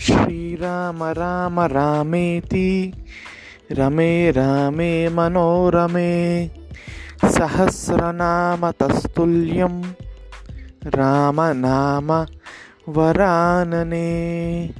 श्रीराम राम रामेति। रमे रामे मनोरमे। सहस्रनामतस्तुल्यं। रामनाम वरानने।